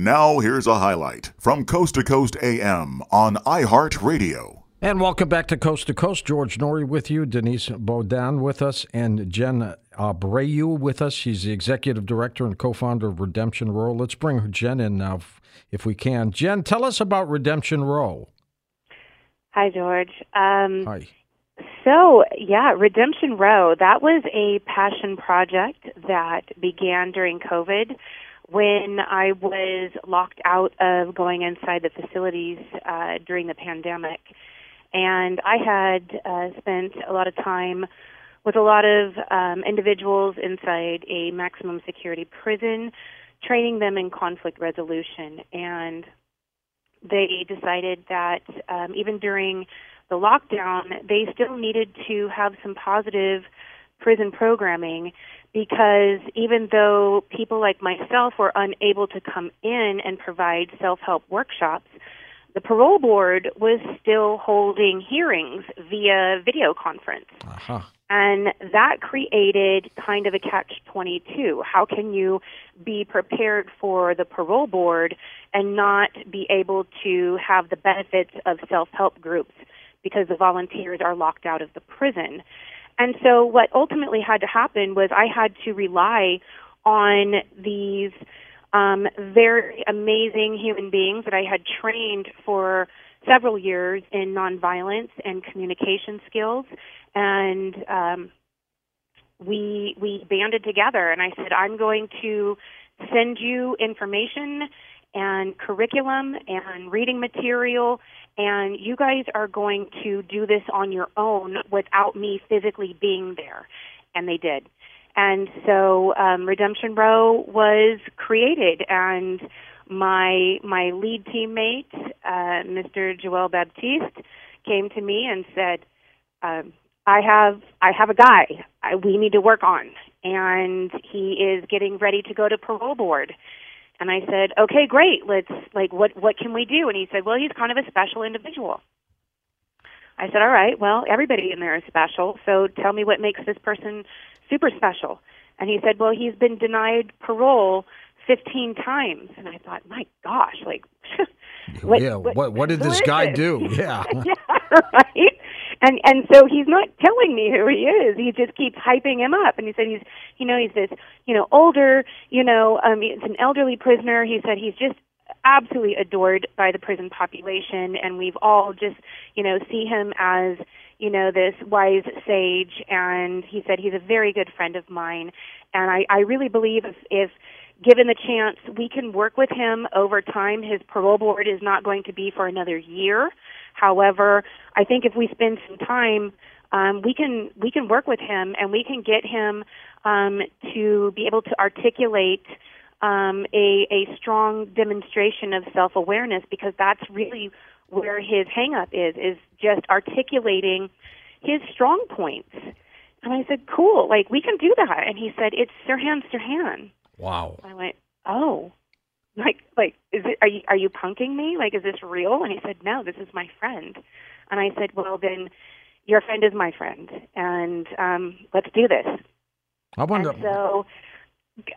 Now, here's a highlight from Coast to Coast AM on iHeartRadio. And welcome back to Coast to Coast. George Noory with you, Denise Beaudin with us, and Jen Abreu with us. She's the executive director and co founder of Redemption Row. Let's bring Jen in now if we can. Jen, tell us about Redemption Row. Hi, George. Um, Hi. So, yeah, Redemption Row, that was a passion project that began during COVID when I was locked out of going inside the facilities uh, during the pandemic. And I had uh, spent a lot of time with a lot of um, individuals inside a maximum security prison, training them in conflict resolution. And they decided that um, even during the lockdown, they still needed to have some positive prison programming because even though people like myself were unable to come in and provide self help workshops, the parole board was still holding hearings via video conference. Uh-huh. And that created kind of a catch 22. How can you be prepared for the parole board and not be able to have the benefits of self help groups because the volunteers are locked out of the prison? And so what ultimately had to happen was I had to rely on these um, very amazing human beings that I had trained for several years in nonviolence and communication skills, and um, we we banded together. And I said, I'm going to send you information and curriculum and reading material and you guys are going to do this on your own without me physically being there. And they did. And so um, redemption row was created and my my lead teammate uh, mr joel baptiste came to me and said um, i have i have a guy I, we need to work on. And he is getting ready to go to parole board and I said, "Okay, great. Let's like what what can we do?" And he said, "Well, he's kind of a special individual." I said, "All right. Well, everybody in there is special. So tell me what makes this person super special." And he said, "Well, he's been denied parole 15 times." And I thought, "My gosh, like what, yeah, what what, what did this guy do?" Yeah. yeah, right and and so he's not telling me who he is. He just keeps hyping him up. And he said he's, you know, he's this, you know, older, you know, um, he's an elderly prisoner. He said he's just absolutely adored by the prison population, and we've all just, you know, see him as, you know, this wise sage. And he said he's a very good friend of mine, and I I really believe if if given the chance, we can work with him over time. His parole board is not going to be for another year. However, I think if we spend some time, um, we can we can work with him and we can get him um, to be able to articulate um, a a strong demonstration of self awareness because that's really where his hangup is is just articulating his strong points. And I said, "Cool, like we can do that." And he said, "It's Sirhan Sirhan." Wow. I went, "Oh, like like is it are you are you punking me? Like is this real?" And he said, "No, this is my friend." And I said, "Well, then your friend is my friend, and um, let's do this." I wonder. And so.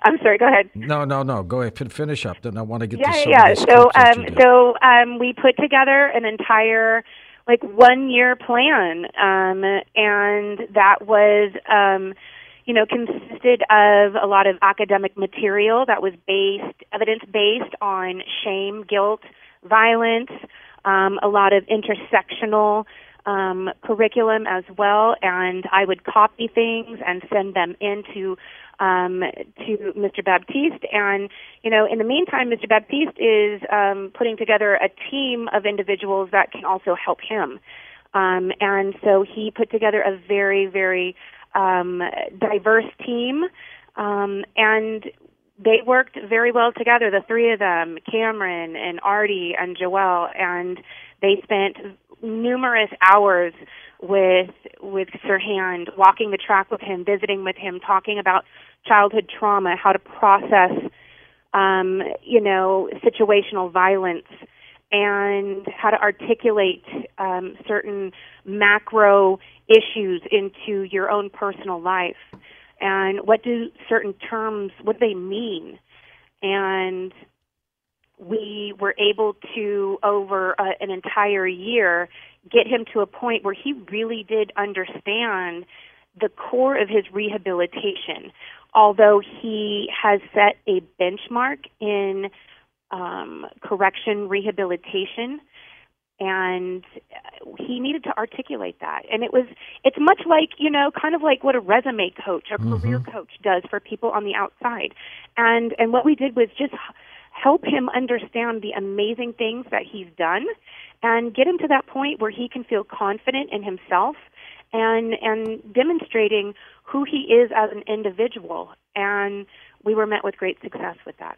I'm sorry. Go ahead. No, no, no. Go ahead. Fin- Finish up. Then I want to get yeah, to yeah. So, um, so um, we put together an entire like one year plan, um, and that was, um, you know, consisted of a lot of academic material that was based, evidence based on shame, guilt, violence, um, a lot of intersectional um, curriculum as well, and I would copy things and send them into um, to Mr. Baptiste. And you know, in the meantime, Mr. Baptiste is um, putting together a team of individuals that can also help him. Um, and so he put together a very, very um, diverse team, um, and they worked very well together. The three of them, Cameron and Artie and Joelle, and they spent numerous hours with with Sirhan, walking the track with him, visiting with him, talking about childhood trauma, how to process, um, you know, situational violence, and how to articulate um, certain macro issues into your own personal life, and what do certain terms, what do they mean, and we were able to, over uh, an entire year, get him to a point where he really did understand the core of his rehabilitation. Although he has set a benchmark in um, correction rehabilitation, and he needed to articulate that. And it was, it's much like, you know, kind of like what a resume coach, a career coach does for people on the outside. And, and what we did was just help him understand the amazing things that he's done and get him to that point where he can feel confident in himself and and demonstrating who he is as an individual and we were met with great success with that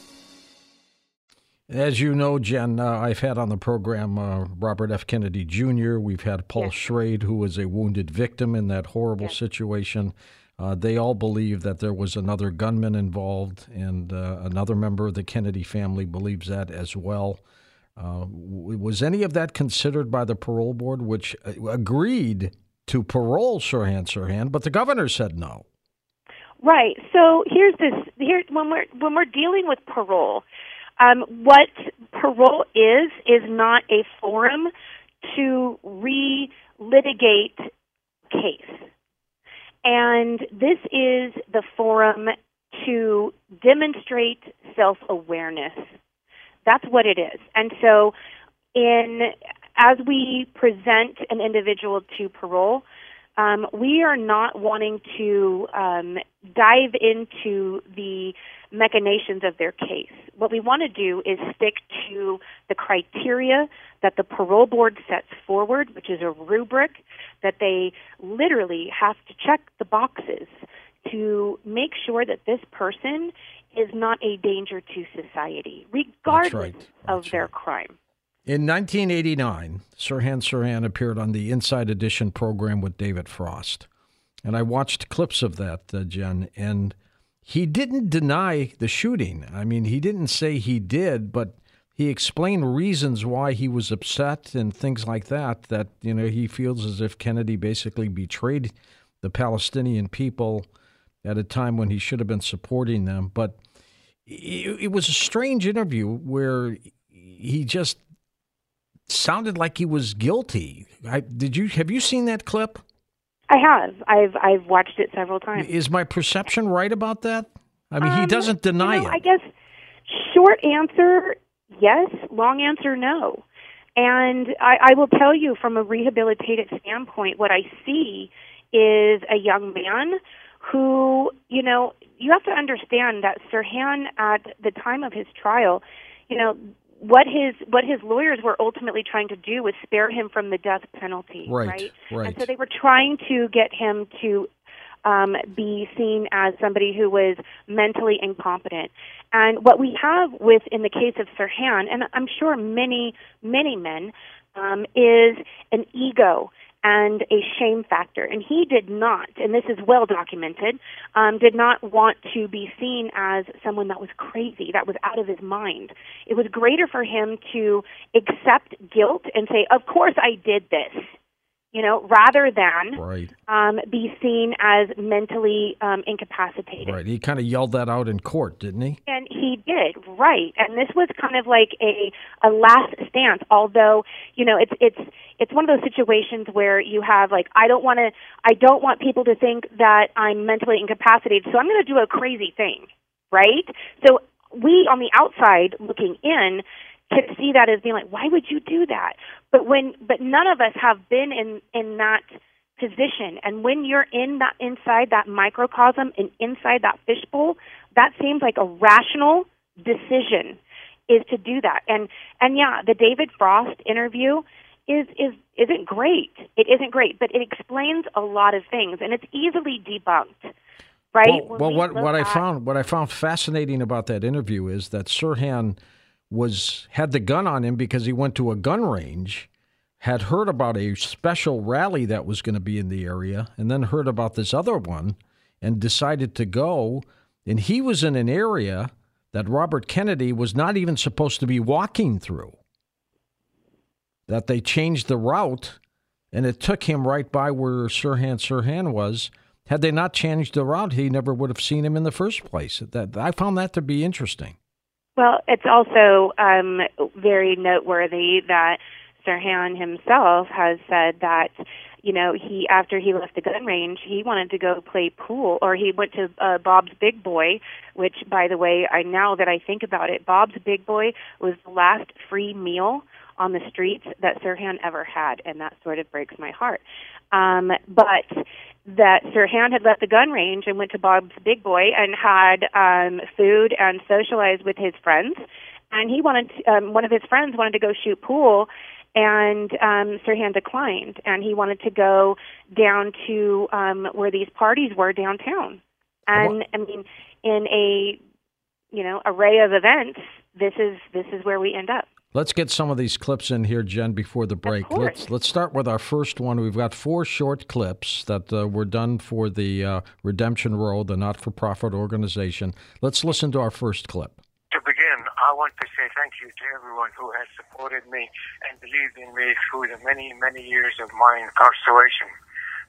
As you know, Jen, uh, I've had on the program uh, Robert F. Kennedy Jr., we've had Paul yes. Schrade, who was a wounded victim in that horrible yes. situation. Uh, they all believe that there was another gunman involved, and uh, another member of the Kennedy family believes that as well. Uh, was any of that considered by the parole board, which uh, agreed to parole Sirhan Sirhan, but the governor said no? Right. So here's this. Here, when we're when we're dealing with parole, um, what parole is is not a forum to re-litigate case, and this is the forum to demonstrate self-awareness. That's what it is. And so, in as we present an individual to parole, um, we are not wanting to um, dive into the machinations of their case. What we want to do is stick to the criteria that the parole board sets forward, which is a rubric that they literally have to check the boxes to make sure that this person is not a danger to society, regardless right. of their right. crime. In 1989, Sirhan Sirhan appeared on the Inside Edition program with David Frost. And I watched clips of that, uh, Jen, and he didn't deny the shooting. I mean, he didn't say he did, but he explained reasons why he was upset and things like that, that, you know, he feels as if Kennedy basically betrayed the Palestinian people at a time when he should have been supporting them. But it, was a strange interview where he just sounded like he was guilty. I, did you have you seen that clip? I have. I've I've watched it several times. Is my perception right about that? I mean, um, he doesn't deny you know, it. I guess short answer yes, long answer no. And I, I will tell you from a rehabilitative standpoint, what I see is a young man who, you know, you have to understand that Sirhan at the time of his trial, you know, what his what his lawyers were ultimately trying to do was spare him from the death penalty, right? Right. right. And so they were trying to get him to um, be seen as somebody who was mentally incompetent. And what we have with in the case of Sirhan, and I'm sure many many men, um, is an ego and a shame factor. And he did not, and this is well documented, um, did not want to be seen as someone that was crazy, that was out of his mind. It was greater for him to accept guilt and say, Of course I did this you know, rather than right. um, be seen as mentally um, incapacitated. Right. He kind of yelled that out in court, didn't he? And he did, right. And this was kind of like a a last stance. Although, you know, it's it's it's one of those situations where you have like I don't want to I don't want people to think that I'm mentally incapacitated, so I'm going to do a crazy thing, right? So we on the outside looking in can see that as being like, why would you do that? But when, but none of us have been in in that position. And when you're in that inside that microcosm and inside that fishbowl, that seems like a rational decision is to do that. And and yeah, the David Frost interview is is isn't great. It isn't great, but it explains a lot of things, and it's easily debunked. Right. Well, well we what what at, I found what I found fascinating about that interview is that Sirhan was had the gun on him because he went to a gun range, had heard about a special rally that was going to be in the area, and then heard about this other one and decided to go. And he was in an area that Robert Kennedy was not even supposed to be walking through. That they changed the route and it took him right by where Sirhan Sirhan was. Had they not changed the route, he never would have seen him in the first place. That I found that to be interesting. Well, it's also um, very noteworthy that Sirhan himself has said that, you know, he after he left the gun range, he wanted to go play pool, or he went to uh, Bob's Big Boy, which, by the way, I now that I think about it, Bob's Big Boy was the last free meal on the streets that Sirhan ever had, and that sort of breaks my heart. Um, but that Sirhan had left the gun range and went to Bob's Big Boy and had um, food and socialized with his friends. And he wanted to, um, one of his friends wanted to go shoot pool, and um, Sirhan declined, and he wanted to go down to um, where these parties were downtown. And I mean, in a you know array of events, this is this is where we end up. Let's get some of these clips in here, Jen, before the break. Let's let's start with our first one. We've got four short clips that uh, were done for the uh, Redemption Row, the not-for-profit organization. Let's listen to our first clip. To begin, I want to say thank you to everyone who has supported me and believed in me through the many, many years of my incarceration.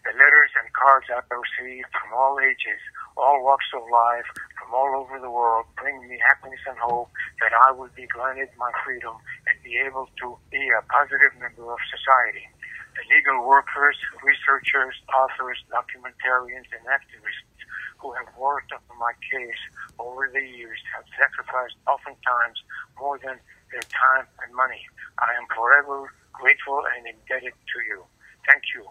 The letters and cards I've received from all ages, all walks of life, from all over the world, bring me happiness and hope that I will be granted my freedom and be able to be a positive member of society. The legal workers, researchers, authors, documentarians, and activists who have worked on my case over the years have sacrificed oftentimes more than their time and money. I am forever grateful and indebted to you. Thank you.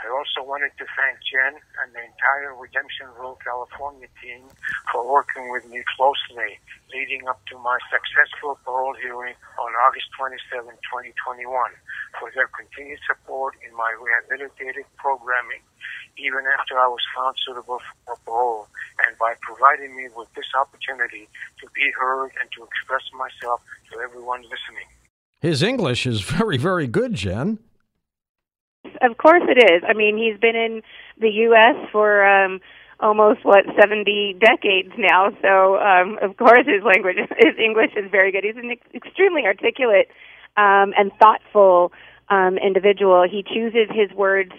I also wanted to thank Jen and the entire Redemption Row California team for working with me closely leading up to my successful parole hearing on August 27, 2021, for their continued support in my rehabilitative programming even after I was found suitable for parole, and by providing me with this opportunity to be heard and to express myself to everyone listening. His English is very, very good, Jen. Of course it is. I mean, he's been in the U.S. for um, almost what seventy decades now. So, um, of course, his language, his English is very good. He's an ex- extremely articulate um, and thoughtful um, individual. He chooses his words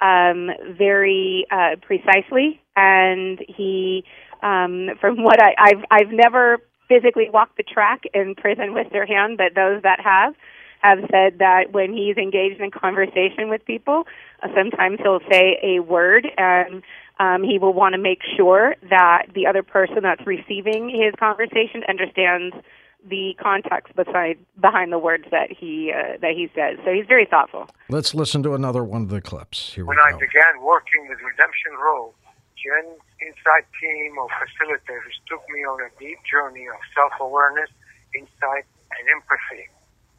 um, very uh, precisely, and he, um, from what I, I've I've never physically walked the track in prison with Sirhan, but those that have have said that when he's engaged in conversation with people, uh, sometimes he'll say a word and um, he will want to make sure that the other person that's receiving his conversation understands the context beside behind the words that he uh, that he says. So he's very thoughtful. Let's listen to another one of the clips. Here when I began working with Redemption Row, Jen's inside team of facilitators took me on a deep journey of self-awareness, insight, and empathy.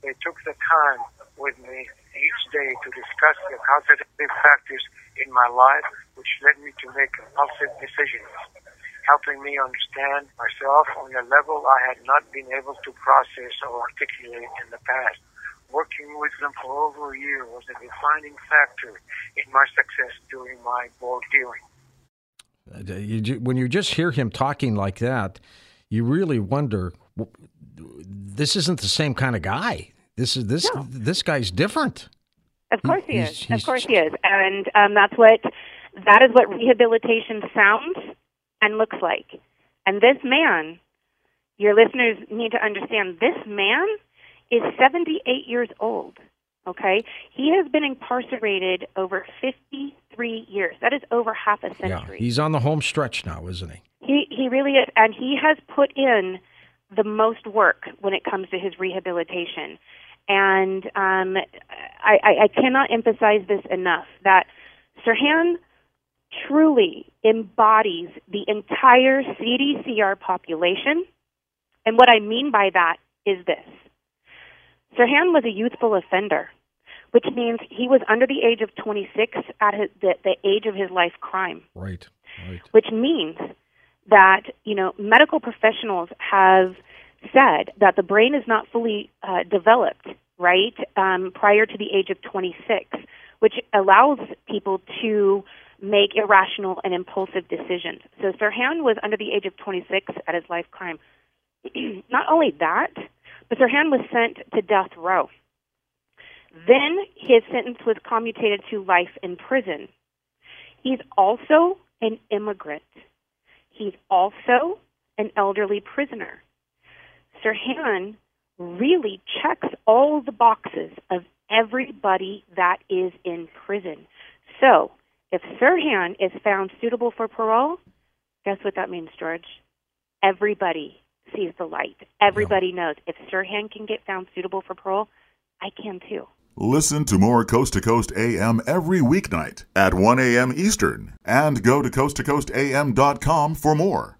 They took the time with me each day to discuss the causative factors in my life which led me to make impulsive decisions helping me understand myself on a level I had not been able to process or articulate in the past. Working with them for over a year was a defining factor in my success during my board hearing. Uh, when you just hear him talking like that, you really wonder this isn't the same kind of guy. This is this no. this guy's different. Of course he, is. He's, of course he is, and um, that's what that is what rehabilitation sounds and looks like. And this man, your listeners need to understand this man is 78 years old. Okay? He has been incarcerated over 53 years. That is over half a century. Yeah, he's on the home stretch now, isn't he? He he really is and he has put in the most work when it comes to his rehabilitation. And um, I, I, I cannot emphasize this enough that Sirhan truly embodies the entire CDCR population. And what I mean by that is this Sirhan was a youthful offender, which means he was under the age of 26 at his, the, the age of his life crime. Right, right. Which means that, you know, medical professionals have said that the brain is not fully uh, developed, right, um, prior to the age of 26, which allows people to make irrational and impulsive decisions. So Sirhan was under the age of 26 at his life crime. Not only that, but Sirhan was sent to death row. Then his sentence was commutated to life in prison. He's also an immigrant. He's also an elderly prisoner. Sirhan really checks all the boxes of everybody that is in prison. So, if Sirhan is found suitable for parole, guess what that means, George? Everybody sees the light. Everybody yeah. knows if Sirhan can get found suitable for parole, I can too. Listen to more Coast to Coast AM every weeknight at 1 a.m. Eastern and go to coasttocoastam.com for more.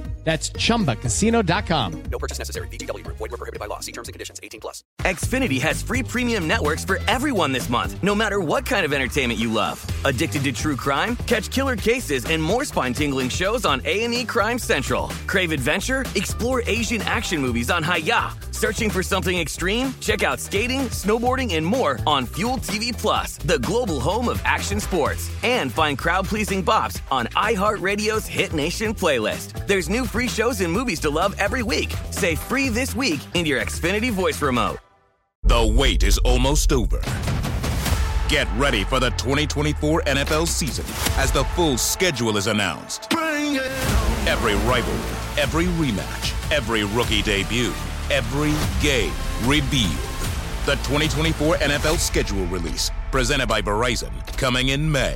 That's ChumbaCasino.com. No purchase necessary. VGW. Void were prohibited by law. See terms and conditions. 18 plus. Xfinity has free premium networks for everyone this month, no matter what kind of entertainment you love. Addicted to true crime? Catch killer cases and more spine-tingling shows on A&E Crime Central. Crave adventure? Explore Asian action movies on Hi-YAH. Searching for something extreme? Check out skating, snowboarding, and more on Fuel TV Plus, the global home of action sports. And find crowd-pleasing bops on iHeartRadio's Hit Nation playlist. There's new free shows and movies to love every week. Say free this week in your Xfinity voice remote. The wait is almost over. Get ready for the 2024 NFL season as the full schedule is announced. Every rivalry, every rematch, every rookie debut every game revealed. The 2024 NFL schedule release, presented by Verizon, coming in May.